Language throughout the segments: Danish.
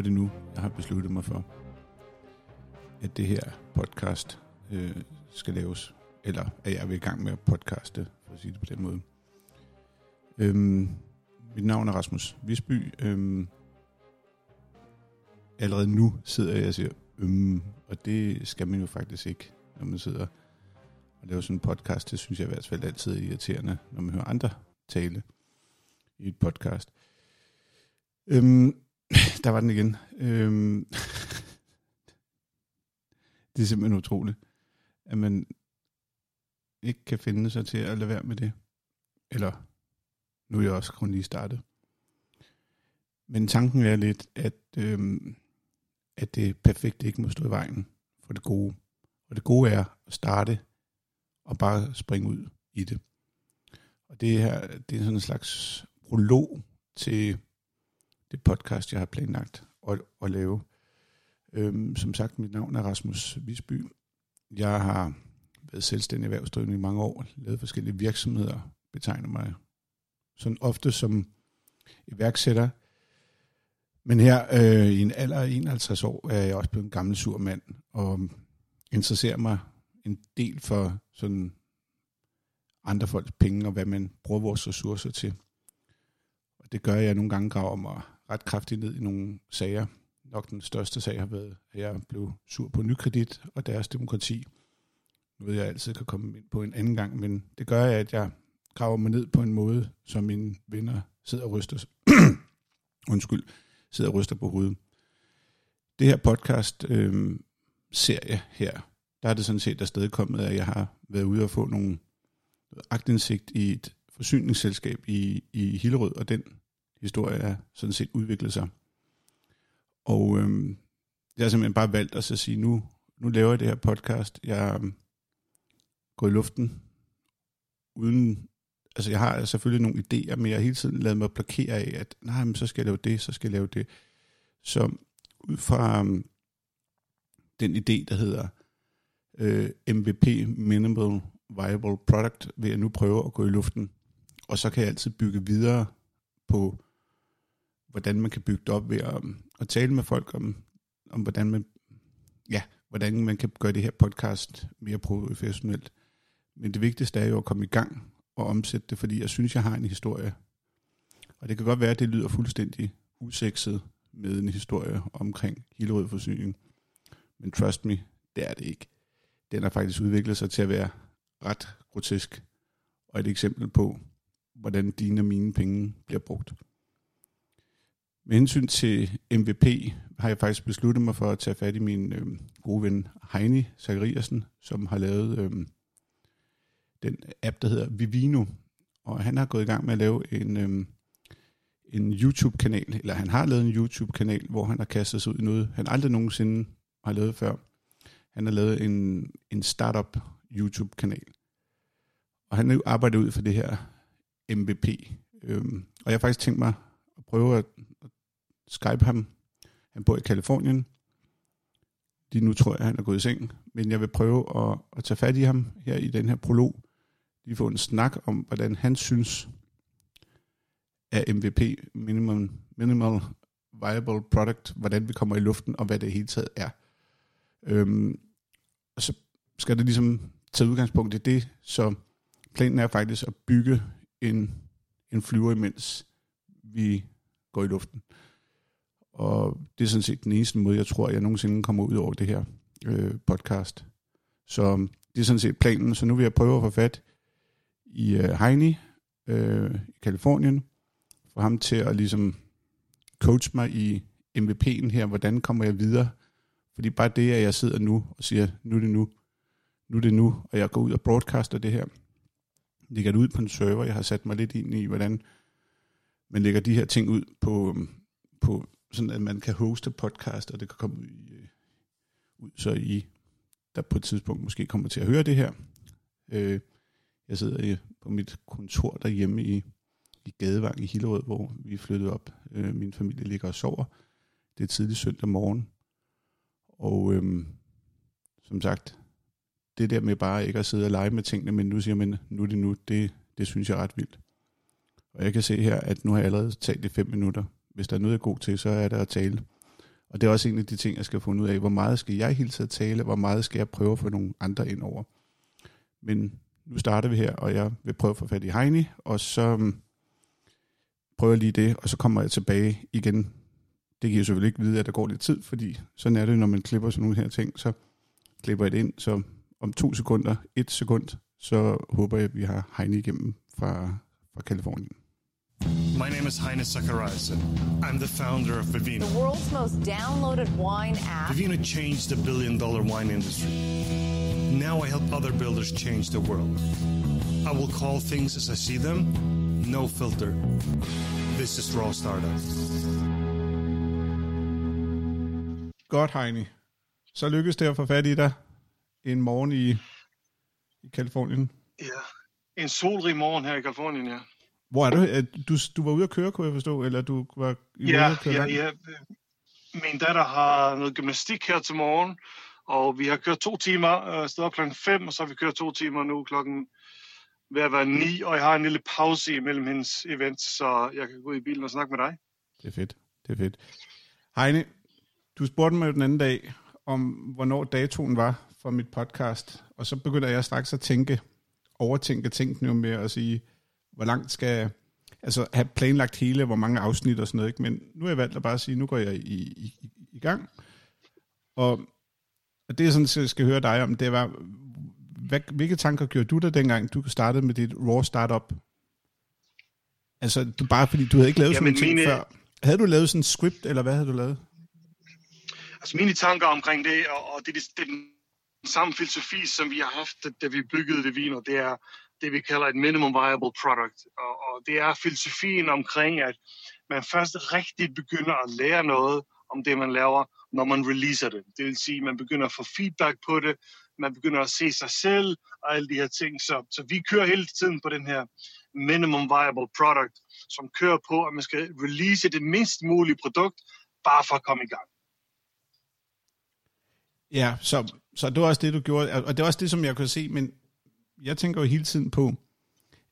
er det nu, jeg har besluttet mig for, at det her podcast øh, skal laves. Eller at jeg er i gang med at podcaste, for at sige det på den måde. Øhm, mit navn er Rasmus Visby. Øhm, allerede nu sidder jeg og siger, øhm, og det skal man jo faktisk ikke, når man sidder og laver sådan en podcast. Det synes jeg i hvert fald altid er irriterende, når man hører andre tale i et podcast. Øhm, der var den igen. Øhm, det er simpelthen utroligt, at man ikke kan finde sig til at lade være med det. Eller, nu er jeg også kun lige startet. Men tanken er lidt, at, øhm, at det perfekte ikke må stå i vejen for det gode. Og det gode er at starte og bare springe ud i det. Og det her, det er sådan en slags prolog til det podcast, jeg har planlagt at, at lave. Øhm, som sagt, mit navn er Rasmus Visby. Jeg har været selvstændig erhvervsdrivende i mange år, lavet forskellige virksomheder, betegner mig sådan ofte som iværksætter. Men her øh, i en alder af 51 år er jeg også blevet en gammel sur mand, og interesserer mig en del for sådan andre folks penge, og hvad man bruger vores ressourcer til. Og det gør, jeg nogle gange graver mig ret kraftigt ned i nogle sager. Nok den største sag har været, at jeg blev sur på nykredit og deres demokrati. Nu ved jeg, at jeg altid kan komme ind på en anden gang, men det gør, at jeg graver mig ned på en måde, som mine venner sidder og ryster, undskyld, sidder og ryster på hovedet. Det her podcast øh, serie her, der er det sådan set afstedkommet, at jeg har været ude og få nogle agtindsigt i et forsyningsselskab i, i Hillerød, og den historie er sådan set udviklet sig. Og øhm, jeg har simpelthen bare valgt at så sige, nu, nu laver jeg det her podcast. Jeg øhm, går i luften uden... Altså jeg har selvfølgelig nogle idéer, men jeg har hele tiden lavet mig blokere af, at nej, men så skal jeg lave det, så skal jeg lave det. Så ud fra øhm, den idé, der hedder øh, MVP, Minimal Viable Product, vil jeg nu prøve at gå i luften. Og så kan jeg altid bygge videre på, hvordan man kan bygge det op ved at, um, at tale med folk om, om hvordan man, ja, hvordan man kan gøre det her podcast mere professionelt. Men det vigtigste er jo at komme i gang og omsætte det, fordi jeg synes, jeg har en historie. Og det kan godt være, at det lyder fuldstændig usekset med en historie omkring Hillerød Forsyning. Men trust me, det er det ikke. Den har faktisk udviklet sig til at være ret grotesk, og et eksempel på, hvordan dine og mine penge bliver brugt. Med hensyn til MVP har jeg faktisk besluttet mig for at tage fat i min øh, gode ven Heini Zachariasen, som har lavet øh, den app, der hedder Vivino. Og han har gået i gang med at lave en, øh, en YouTube-kanal, eller han har lavet en YouTube-kanal, hvor han har kastet sig ud i noget, han aldrig nogensinde har lavet før. Han har lavet en, en startup YouTube-kanal. Og han har arbejdet ud for det her MVP. Øhm, og jeg har faktisk tænkt mig at prøve at skype ham. Han bor i Kalifornien. Lige nu tror jeg, at han er gået i seng. Men jeg vil prøve at, at tage fat i ham her i den her prolog. Lige få en snak om, hvordan han synes, at MVP, Minimum, Minimal Viable Product, hvordan vi kommer i luften, og hvad det hele taget er. Øhm, og så skal det ligesom tage udgangspunkt i det, så planen er faktisk at bygge en, en flyver, imens vi går i luften. Og det er sådan set den eneste måde, jeg tror, jeg nogensinde kommer ud over det her øh, podcast. Så det er sådan set planen. Så nu vil jeg prøve at få fat i øh, Heini øh, i Kalifornien, få ham til at ligesom coach mig i MVP'en her, hvordan kommer jeg videre. Fordi bare det, at jeg sidder nu og siger, nu er det nu, nu er det nu, og jeg går ud og broadcaster det her, lægger det ud på en server. Jeg har sat mig lidt ind i, hvordan man lægger de her ting ud på, på sådan at man kan hoste podcast, og det kan komme ud, øh, ud så I, der på et tidspunkt måske kommer til at høre det her. Øh, jeg sidder på mit kontor derhjemme i, i Gadevang i Hillerød, hvor vi er flyttet op. Øh, min familie ligger og sover. Det er tidlig søndag morgen. Og øhm, som sagt, det der med bare ikke at sidde og lege med tingene, men nu siger man, nu er det nu, det, det synes jeg er ret vildt. Og jeg kan se her, at nu har jeg allerede talt i fem minutter. Hvis der er noget, jeg er god til, så er det at tale. Og det er også en af de ting, jeg skal finde ud af. Hvor meget skal jeg hele tiden tale? Hvor meget skal jeg prøve at få nogle andre ind over? Men nu starter vi her, og jeg vil prøve at få fat i Heini, og så mm, prøver jeg lige det, og så kommer jeg tilbage igen. Det giver selvfølgelig ikke vide, at der går lidt tid, fordi sådan er det, når man klipper sådan nogle her ting, så klipper jeg det ind, så om to sekunder, et sekund, så håber jeg, at vi har Heini igennem fra, fra Kalifornien. My name is Heine Sakaraisen. I'm the founder of Vivino. The world's most downloaded wine app. Vivino changed the billion dollar wine industry. Now I help other builders change the world. I will call things as I see them, no filter. This is Raw Startup. Godt, Heini. Så lykkedes det at få fat i dig en morgen i, i Kalifornien. Ja, en solrig morgen her i Kalifornien, ja. Hvor er du? Er Du, du var ude at køre, kunne jeg forstå, eller du var ude Ja, at køre ja, langt? ja. Min datter har noget gymnastik her til morgen, og vi har kørt to timer, øh, op klokken 5, og så har vi kørt to timer nu klokken ved at være 9, og jeg har en lille pause imellem hendes event, så jeg kan gå ud i bilen og snakke med dig. Det er fedt. Det er fedt. Heine, du spurgte mig jo den anden dag, om hvornår datoen var for mit podcast, og så begynder jeg straks at tænke, overtænke tingene jo med at sige, hvor langt skal jeg altså have planlagt hele, hvor mange afsnit og sådan noget, ikke? men nu har jeg valgt at bare sige, nu går jeg i, i, i- gang, og, og det jeg sådan set skal høre dig om, det var, hvad, hvilke tanker gjorde du dig dengang, du startede med dit raw startup? Altså, du, bare fordi du havde ikke lavet sådan Jamen, nogle ting mine- før. Havde du lavet sådan en script, eller hvad havde du lavet? Altså mine tanker omkring det, og, og det, det, det er den samme filosofi, som vi har haft, da- da vi byggede det viner, det er det, vi kalder et minimum viable product. Og, og det er filosofien omkring, at man først rigtig begynder at lære noget om det, man laver, når man releaser det. Det vil sige, at man begynder at få feedback på det, man begynder at se sig selv og alle de her ting. Så, så vi kører hele tiden på den her minimum viable product, som kører på, at man skal release det mindst mulige produkt, bare for at komme i gang. Ja, så, så det var også det, du gjorde, og det var også det, som jeg kunne se, men jeg tænker jo hele tiden på,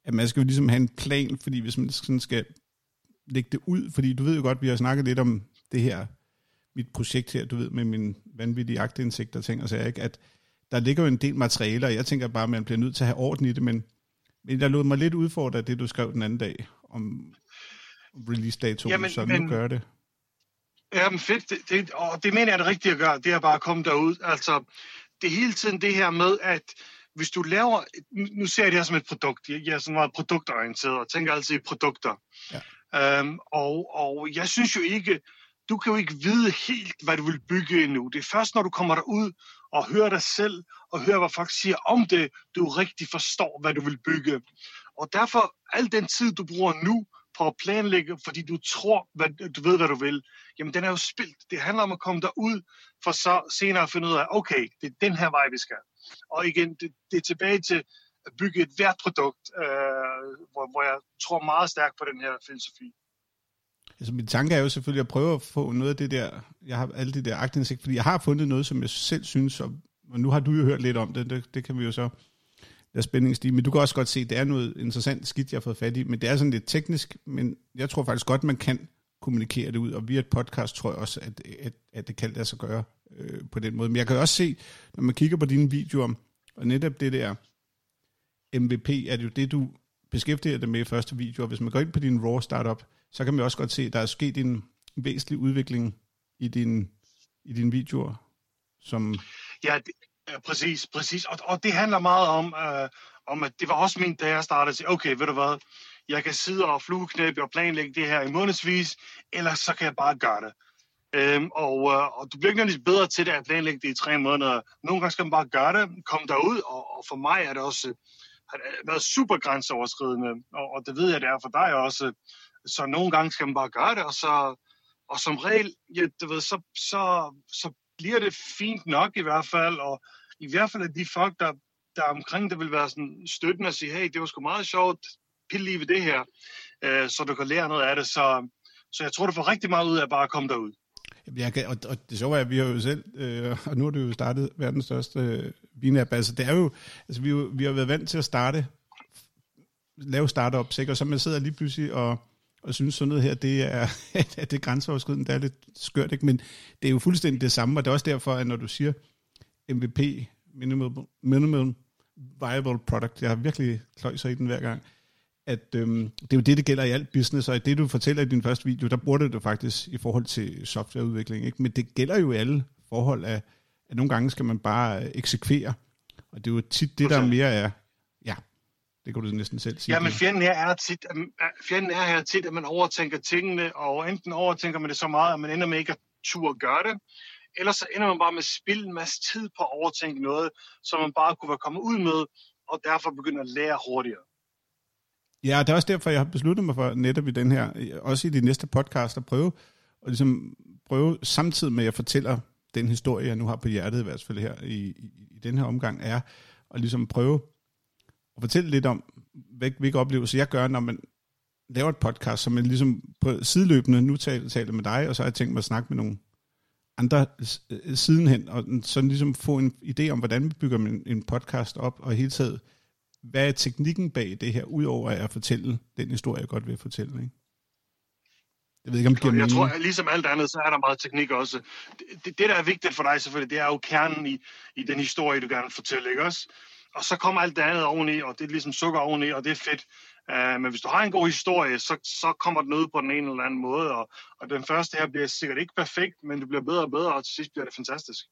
at man skal jo ligesom have en plan, fordi hvis man sådan skal lægge det ud, fordi du ved jo godt, vi har snakket lidt om det her, mit projekt her, du ved, med min vanvittige agtindsigt og ting og sager, ikke? at der ligger jo en del materialer, og jeg tænker bare, at man bliver nødt til at have orden i det, men, men jeg lod mig lidt udfordre det, du skrev den anden dag om release-datoen, Jamen, så nu men- gør det. Ja, men fedt. Det, det, og det mener jeg er det rigtige at gøre. Det er bare at komme derud. Altså, det er hele tiden det her med, at hvis du laver... Nu, ser jeg det her som et produkt. Jeg, er sådan meget produktorienteret og tænker altid i produkter. Ja. Um, og, og jeg synes jo ikke... Du kan jo ikke vide helt, hvad du vil bygge endnu. Det er først, når du kommer derud og hører dig selv, og hører, hvad folk siger om det, du rigtig forstår, hvad du vil bygge. Og derfor, al den tid, du bruger nu på at planlægge, fordi du tror, hvad, du ved, hvad du vil, jamen den er jo spildt. Det handler om at komme derud, for så senere at finde ud af, okay, det er den her vej, vi skal. Og igen, det, det er tilbage til at bygge et hvert produkt, øh, hvor, hvor jeg tror meget stærkt på den her filosofi. Altså min tanke er jo selvfølgelig at prøve at få noget af det der, jeg har alle de der agtindsigt, fordi jeg har fundet noget, som jeg selv synes, og, og nu har du jo hørt lidt om det, det, det kan vi jo så lade spændingen stige, men du kan også godt se, at det er noget interessant skidt, jeg har fået fat i, men det er sådan lidt teknisk, men jeg tror faktisk godt, man kan kommunikere det ud, og via et podcast tror jeg også, at, at, at det kan lade sig gøre øh, på den måde. Men jeg kan også se, når man kigger på dine videoer, og netop det der MVP, er det jo det, du beskæftiger dig med i første video, og hvis man går ind på din Raw Startup, så kan man også godt se, at der er sket en væsentlig udvikling i din, i dine videoer, som... Ja, det, ja præcis, præcis. Og, og det handler meget om, øh, om, at det var også min, da jeg startede, at sige, okay, ved du hvad, jeg kan sidde og flueknæppe og planlægge det her i månedsvis, eller så kan jeg bare gøre det. Øhm, og, øh, og du bliver ikke nødvendigvis bedre til det at planlægge det i tre måneder. Nogle gange skal man bare gøre det, komme derud, og, og for mig er det også øh, har det været super grænseoverskridende, og, og det ved jeg, det er for dig også. Så nogle gange skal man bare gøre det, og så og som regel, ja, du ved, så, så, så bliver det fint nok i hvert fald, og i hvert fald er de folk, der, der er omkring, der vil være sådan støttende og sige, hey, det var sgu meget sjovt, pille lige ved det her, øh, så du kan lære noget af det. Så, så jeg tror, du får rigtig meget ud af bare at komme derud. Jeg kan, og, og det sjove er, at vi har jo selv, øh, og nu har du jo startet verdens største øh, vinapp, altså det er jo, altså vi, jo, vi har været vant til at starte, lave startups, ikke? og så man sidder lige pludselig og og synes sådan noget her, det er, at det er grænseoverskridende, det er lidt skørt, ikke? men det er jo fuldstændig det samme, og det er også derfor, at når du siger MVP, minimum, minimum viable product, jeg har virkelig kløjser i den hver gang, at øhm, det er jo det, det gælder i alt business, og i det, du fortæller i din første video, der bruger du det faktisk i forhold til softwareudvikling, ikke? men det gælder jo i alle forhold af, at nogle gange skal man bare eksekvere, og det er jo tit det, der mere er, ja, det kan du næsten selv sige. Ja, men fjenden her er tit, fjenden er her tit, at man overtænker tingene, og enten overtænker man det så meget, at man ender med ikke at turde gøre det, eller så ender man bare med at spille en masse tid på at overtænke noget, som man bare kunne være kommet ud med, og derfor begynder at lære hurtigere. Ja, det er også derfor, jeg har besluttet mig for netop i den her, også i de næste podcast, at prøve, og ligesom prøve samtidig med, at jeg fortæller den historie, jeg nu har på hjertet i hvert fald her i, i, i den her omgang, er at ligesom prøve at fortælle lidt om, hvilke oplevelser jeg gør, når man laver et podcast, som man ligesom på sideløbende, nu taler, taler med dig, og så har jeg tænkt mig at snakke med nogle andre øh, sidenhen, og sådan ligesom få en idé om, hvordan vi bygger en, en podcast op, og i hele taget, hvad er teknikken bag det her, udover at fortælle den historie, jeg godt vil fortælle, ikke? Jeg ved ikke, om det giver Jeg tror, at ligesom alt andet, så er der meget teknik også. Det, det, det, der er vigtigt for dig selvfølgelig, det er jo kernen i, i den historie, du gerne vil fortælle, ikke også? Og så kommer alt det andet oveni, og det er ligesom sukker oveni, og det er fedt. Uh, men hvis du har en god historie, så, så kommer den ud på den ene eller anden måde, og, og den første her bliver sikkert ikke perfekt, men det bliver bedre og bedre, og til sidst bliver det fantastisk.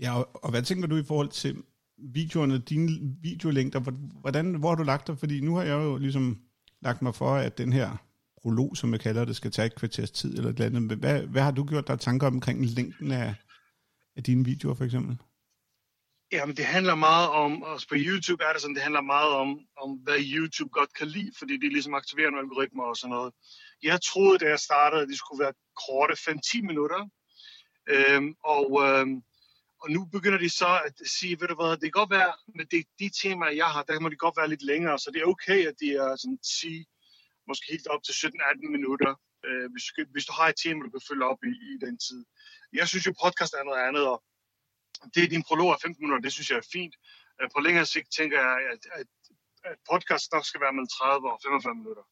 Ja, og, og hvad tænker du i forhold til videoerne, dine videolængder? Hvordan, hvor har du lagt dig? Fordi nu har jeg jo ligesom lagt mig for, at den her prolog, som jeg kalder det, skal tage et kvarters tid eller et eller andet. Hvad, hvad har du gjort der tanker omkring længden af, af dine videoer for eksempel? Jamen, det handler meget om, også på YouTube er det sådan, det handler meget om, om hvad YouTube godt kan lide, fordi det ligesom aktiverer nogle algoritmer og sådan noget. Jeg troede, da jeg startede, at det skulle være korte 5-10 minutter, øhm, og, øhm, og nu begynder de så at sige, ved du hvad, det kan godt være, med de, de temaer, jeg har, der må de godt være lidt længere, så det er okay, at de er sådan 10, måske helt op til 17-18 minutter, øh, hvis, hvis du har et tema, du kan følge op i, i den tid. Jeg synes jo, podcast er noget andet, og det er din prolog af 15 minutter, det synes jeg er fint. Øh, på længere sigt tænker jeg, at, at, at podcast nok skal være mellem 30 og 45 minutter.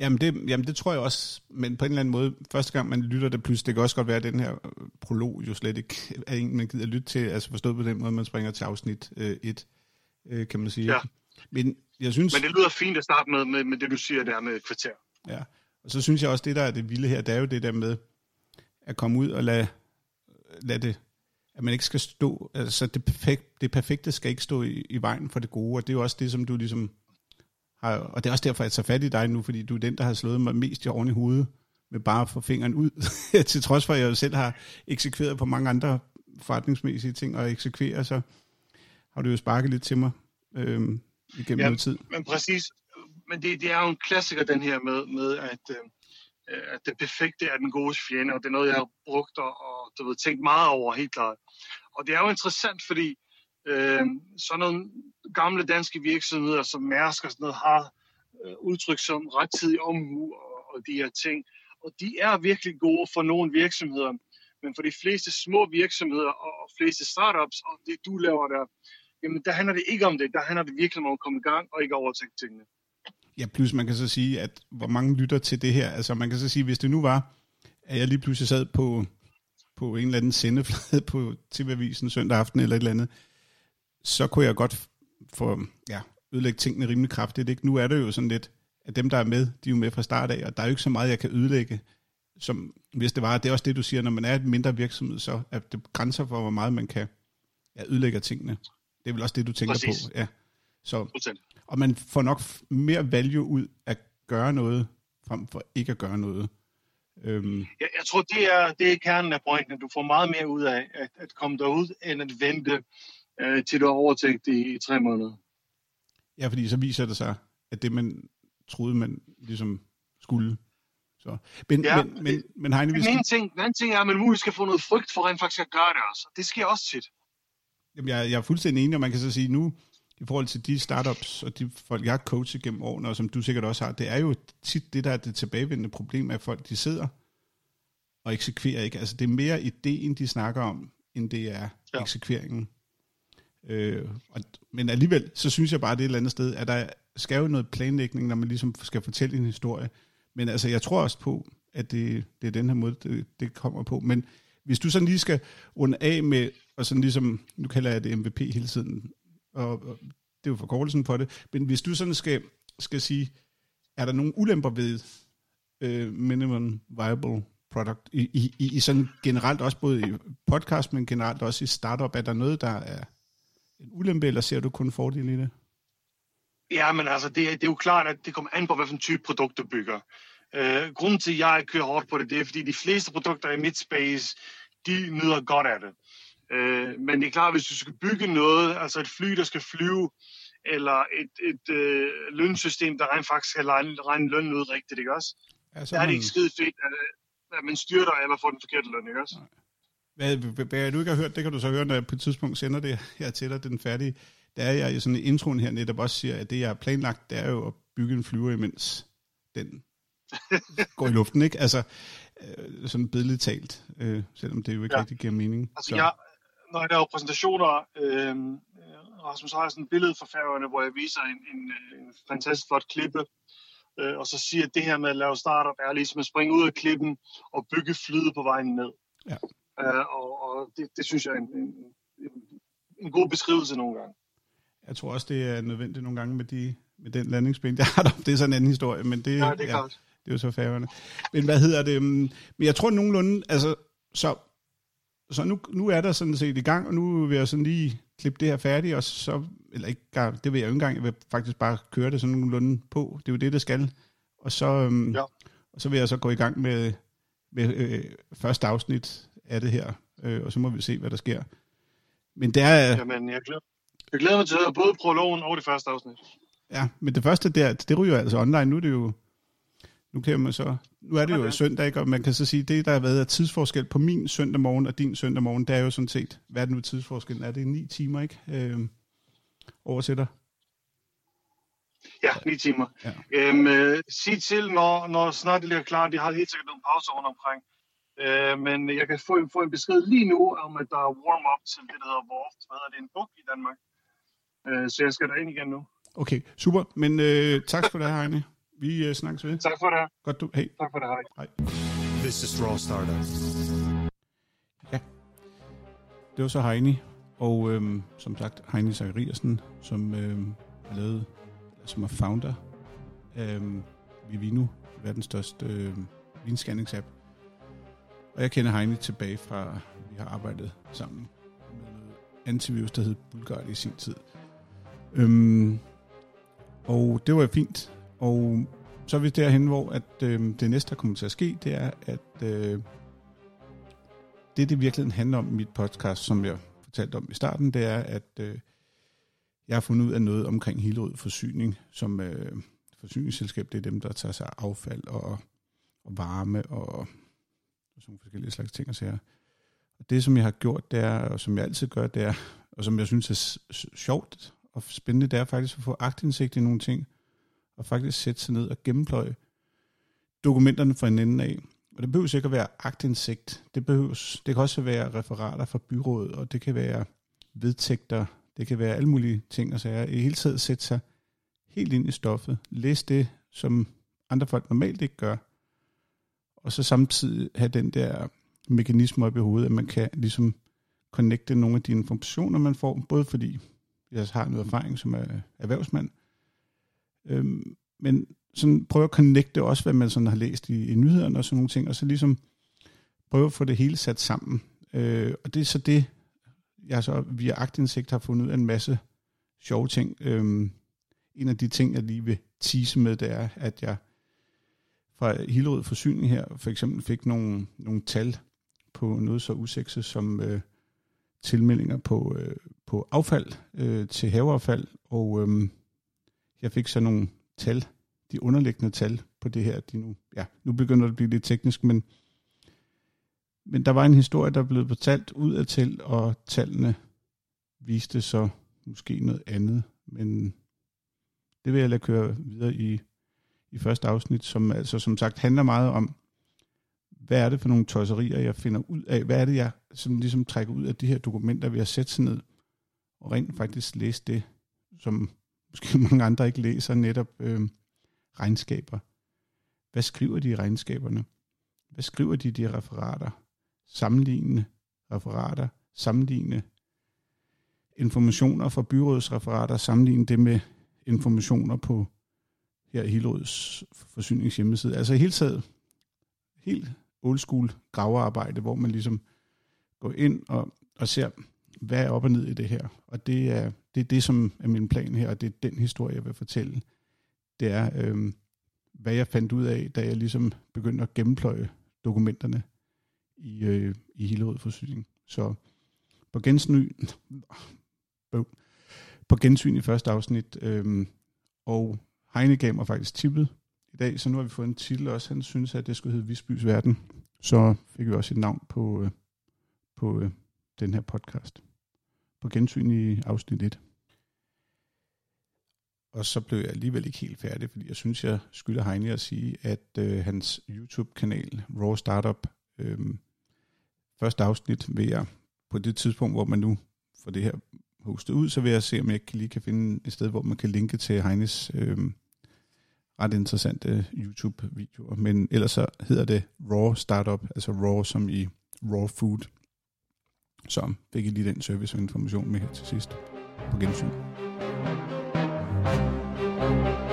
Jamen det, jamen det tror jeg også, men på en eller anden måde, første gang man lytter det pludselig, det kan også godt være, at den her prolog jo slet ikke er en, man gider lytte til, altså forstået på den måde, man springer til afsnit 1, øh, øh, kan man sige. Ja. Men jeg synes... Men det lyder fint at starte med, med, med det, du siger der med kvarter. Ja, og så synes jeg også, det der er det vilde her, det er jo det der med at komme ud og lade, lade det, at man ikke skal stå, altså det, perfekt, det perfekte skal ikke stå i, i vejen for det gode, og det er jo også det, som du ligesom har, og det er også derfor, jeg tager fat i dig nu, fordi du er den, der har slået mig mest i oven i hovedet, med bare at få fingeren ud, til trods for, at jeg jo selv har eksekveret på mange andre forretningsmæssige ting, og eksekverer, så har du jo sparket lidt til mig. Øhm, igennem ja, noget tid. Men præcis, men det, det er jo en klassiker den her med, med at, øh, at det perfekte er den gode fjende, og det er noget, jeg har brugt og, og du ved, tænkt meget over, helt klart. Og det er jo interessant, fordi øh, sådan nogle gamle danske virksomheder som Mærsk og sådan noget har øh, udtryk som rettidig omhu og, og de her ting. Og de er virkelig gode for nogle virksomheder, men for de fleste små virksomheder og, og fleste startups, og det du laver der, jamen der handler det ikke om det. Der handler det virkelig om at komme i gang og ikke overtænke tingene. Ja, plus man kan så sige, at hvor mange lytter til det her. Altså man kan så sige, hvis det nu var, at jeg lige pludselig sad på, på en eller anden sendeflade på TV-avisen søndag aften eller et eller andet, så kunne jeg godt få ja, ødelægge tingene rimelig kraftigt. Ikke? Nu er det jo sådan lidt, at dem, der er med, de er jo med fra start af, og der er jo ikke så meget, jeg kan ødelægge, som hvis det var. Det er også det, du siger, når man er et mindre virksomhed, så er det grænser for, hvor meget man kan ja, ødelægge tingene. Det er vel også det, du tænker Præcis. på. Ja. Så, og man får nok mere value ud at gøre noget, frem for ikke at gøre noget. Øhm. Jeg, jeg tror, det er, det er kernen af pointen, at du får meget mere ud af at, at komme derud, end at vente øh, til du har overtænkt det i tre måneder. Ja, fordi så viser det sig, at det man troede, man ligesom skulle. Så. Men, ja, men, men, men Heine, vi skal... en, ting, en anden ting er, at man muligvis skal få noget frygt for rent faktisk at gøre det også. Det sker også tit. Jamen, jeg, jeg er fuldstændig enig, og man kan så sige, nu i forhold til de startups og de folk, jeg har coachet gennem årene, og som du sikkert også har, det er jo tit det, der er det tilbagevendende problem, at folk de sidder og eksekverer ikke. Altså det er mere ideen, de snakker om, end det er ja. eksekveringen. Øh, og, men alligevel, så synes jeg bare, det er et eller andet sted, at der skal jo noget planlægning, når man ligesom skal fortælle en historie. Men altså, jeg tror også på, at det, det er den her måde, det, det kommer på. Men hvis du sådan lige skal runde af med, og sådan ligesom, nu kalder jeg det MVP hele tiden, og, og det er jo forkortelsen på det, men hvis du sådan skal, skal sige, er der nogle ulemper ved øh, minimum viable product, i, i, i sådan generelt også både i podcast, men generelt også i startup, er der noget, der er en ulempe, eller ser du kun fordele i det? Ja, men altså, det, det er jo klart, at det kommer an på, hvilken type produkt du bygger. Uh, grunden til, at jeg kører hårdt på det, det er, fordi de fleste produkter i mit space, de nyder godt af det. Uh, men det er klart, hvis du skal bygge noget, altså et fly, der skal flyve, eller et, et uh, lønsystem, der rent faktisk skal regne, regne lønnen ud rigtigt, ikke også? Ja, så der er det ikke skide fedt, at, at man styrter eller får den forkerte løn, ikke også? Hvad, hvad, hvad du ikke har hørt, det kan du så høre, når jeg på et tidspunkt sender det her til dig, den færdige. Der er jeg i sådan en introen her netop også siger, at det jeg har planlagt, det er jo at bygge en flyver, imens den går i luften, ikke? Altså, øh, sådan billedligt talt, øh, selvom det jo ikke ja. rigtig giver mening. Altså, så. jeg, når jeg laver præsentationer, øh, Rasmus har sådan et billede fra færgerne, hvor jeg viser en, en, en fantastisk flot klippe, øh, og så siger at det her med at lave startup er ligesom at springe ud af klippen og bygge flyde på vejen ned. Ja. Øh, og og det, det synes jeg er en, en, en god beskrivelse nogle gange. Jeg tror også, det er nødvendigt nogle gange med, de, med den landingsben, der har. Det er sådan en anden historie, men det, ja, det er ja, det er jo så færgerne. Men hvad hedder det? Men jeg tror nogenlunde, altså, så, så nu, nu er der sådan set i gang, og nu vil jeg sådan lige klippe det her færdigt, og så, eller ikke, det vil jeg jo ikke engang, jeg vil faktisk bare køre det sådan nogenlunde på. Det er jo det, det skal. Og så, øhm, ja. og så vil jeg så gå i gang med, med øh, første afsnit af det her, øh, og så må vi se, hvad der sker. Men det er... Jamen, jeg glæder, jeg glæder mig til at både prologen og det første afsnit. Ja, men det første der, det ryger altså online. Nu er det jo nu kan man så, nu er det jo okay. søndag, ikke? og man kan så sige, det der har været af tidsforskel på min søndag morgen og din søndag morgen, det er jo sådan set, hvad er det nu tidsforskellen? Er det ni timer, ikke? Øh, oversætter? Ja, ni timer. Ja. Øhm, øh, sig til, når, når snart det bliver klar, de har helt sikkert nogle pauser rundt omkring. Øh, men jeg kan få, få en besked lige nu om, at der er warm-up til det, der hedder Wolf. Hvad hedder det? En bog i Danmark. Øh, så jeg skal derind igen nu. Okay, super. Men øh, tak for det, Heine. Vi uh, snakkes ved. Tak for det. Godt du. Hej. Tak for det. Hej. Hej. This is Raw Startup. Ja. Det var så Heini. Og øhm, som sagt, Heini Zachariasen, som øhm, er lavet, som er founder af øhm, Vivino, verdens største øhm, vinscanningsapp. Og jeg kender Heini tilbage fra, vi har arbejdet sammen med antivirus, der hed Bulgari i sin tid. Øhm, og det var fint. Og så er vi derhen, hvor at, øhm, det næste, der kommer til at ske, det er, at øh, det, det virkelig handler om i mit podcast, som jeg fortalte om i starten, det er, at øh, jeg har fundet ud af noget omkring Hillerød Forsyning, som øh, forsyningsselskab, det er dem, der tager sig af affald og, og varme og, og sådan nogle forskellige slags ting og sager. Og det, som jeg har gjort, det er, og som jeg altid gør, det er, og som jeg synes er sjovt og spændende, det er faktisk at få agtindsigt i nogle ting, og faktisk sætte sig ned og gennempløje dokumenterne fra en ende af. Og det behøver ikke at være agtindsigt. Det, behøves, det kan også være referater fra byrådet, og det kan være vedtægter, det kan være alle mulige ting og sager. I hele tiden sætte sig helt ind i stoffet. Læs det, som andre folk normalt ikke gør. Og så samtidig have den der mekanisme op i hovedet, at man kan ligesom connecte nogle af de informationer, man får, både fordi jeg altså har noget erfaring som er erhvervsmand, Øhm, men sådan prøve at connecte også, hvad man sådan har læst i, i nyhederne og sådan nogle ting, og så ligesom prøve at få det hele sat sammen. Øh, og det er så det, jeg så via agtindsigt har fundet ud af en masse sjove ting. Øhm, en af de ting, jeg lige vil tease med, det er, at jeg fra Hillerød Forsyning her for eksempel fik nogle, nogle tal på noget så usekset som øh, tilmeldinger på, øh, på affald øh, til haveaffald, og øh, jeg fik så nogle tal, de underliggende tal på det her. De nu, ja, nu begynder det at blive lidt teknisk, men, men der var en historie, der blev fortalt ud af til, og tallene viste så måske noget andet. Men det vil jeg lade køre videre i, i første afsnit, som altså som sagt handler meget om, hvad er det for nogle tosserier, jeg finder ud af? Hvad er det, jeg som ligesom trækker ud af de her dokumenter, vi har sat sig ned og rent faktisk læse det, som måske mange andre ikke læser, netop øh, regnskaber. Hvad skriver de i regnskaberne? Hvad skriver de i de referater? Sammenlignende referater, sammenligne informationer fra byrådsreferater, sammenligne det med informationer på her forsynings forsyningshjemmeside. Altså hele taget helt old school gravearbejde, hvor man ligesom går ind og, og ser, hvad er op og ned i det her. Og det er det, er det som er min plan her, og det er den historie, jeg vil fortælle. Det er, øh, hvad jeg fandt ud af, da jeg ligesom begyndte at gennempløje dokumenterne i, øh, i Hillerød Forsyning. Så på gensyn, på gensyn i første afsnit, øh, og Heine gav mig faktisk tippet i dag, så nu har vi fået en titel også. Han synes, at det skulle hedde Visbys Verden. Så fik vi også et navn på, øh, på øh, den her podcast. På gensyn i afsnit 1. Og så blev jeg alligevel ikke helt færdig, fordi jeg synes, jeg skylder Heine at sige, at øh, hans YouTube-kanal, Raw Startup, øh, første afsnit vil jeg på det tidspunkt, hvor man nu får det her hostet ud, så vil jeg se, om jeg lige kan finde et sted, hvor man kan linke til Heines øh, ret interessante YouTube-videoer. Men ellers så hedder det Raw Startup, altså Raw som i Raw Food. Så fik I lige den service og information med her til sidst. På gensyn. thank you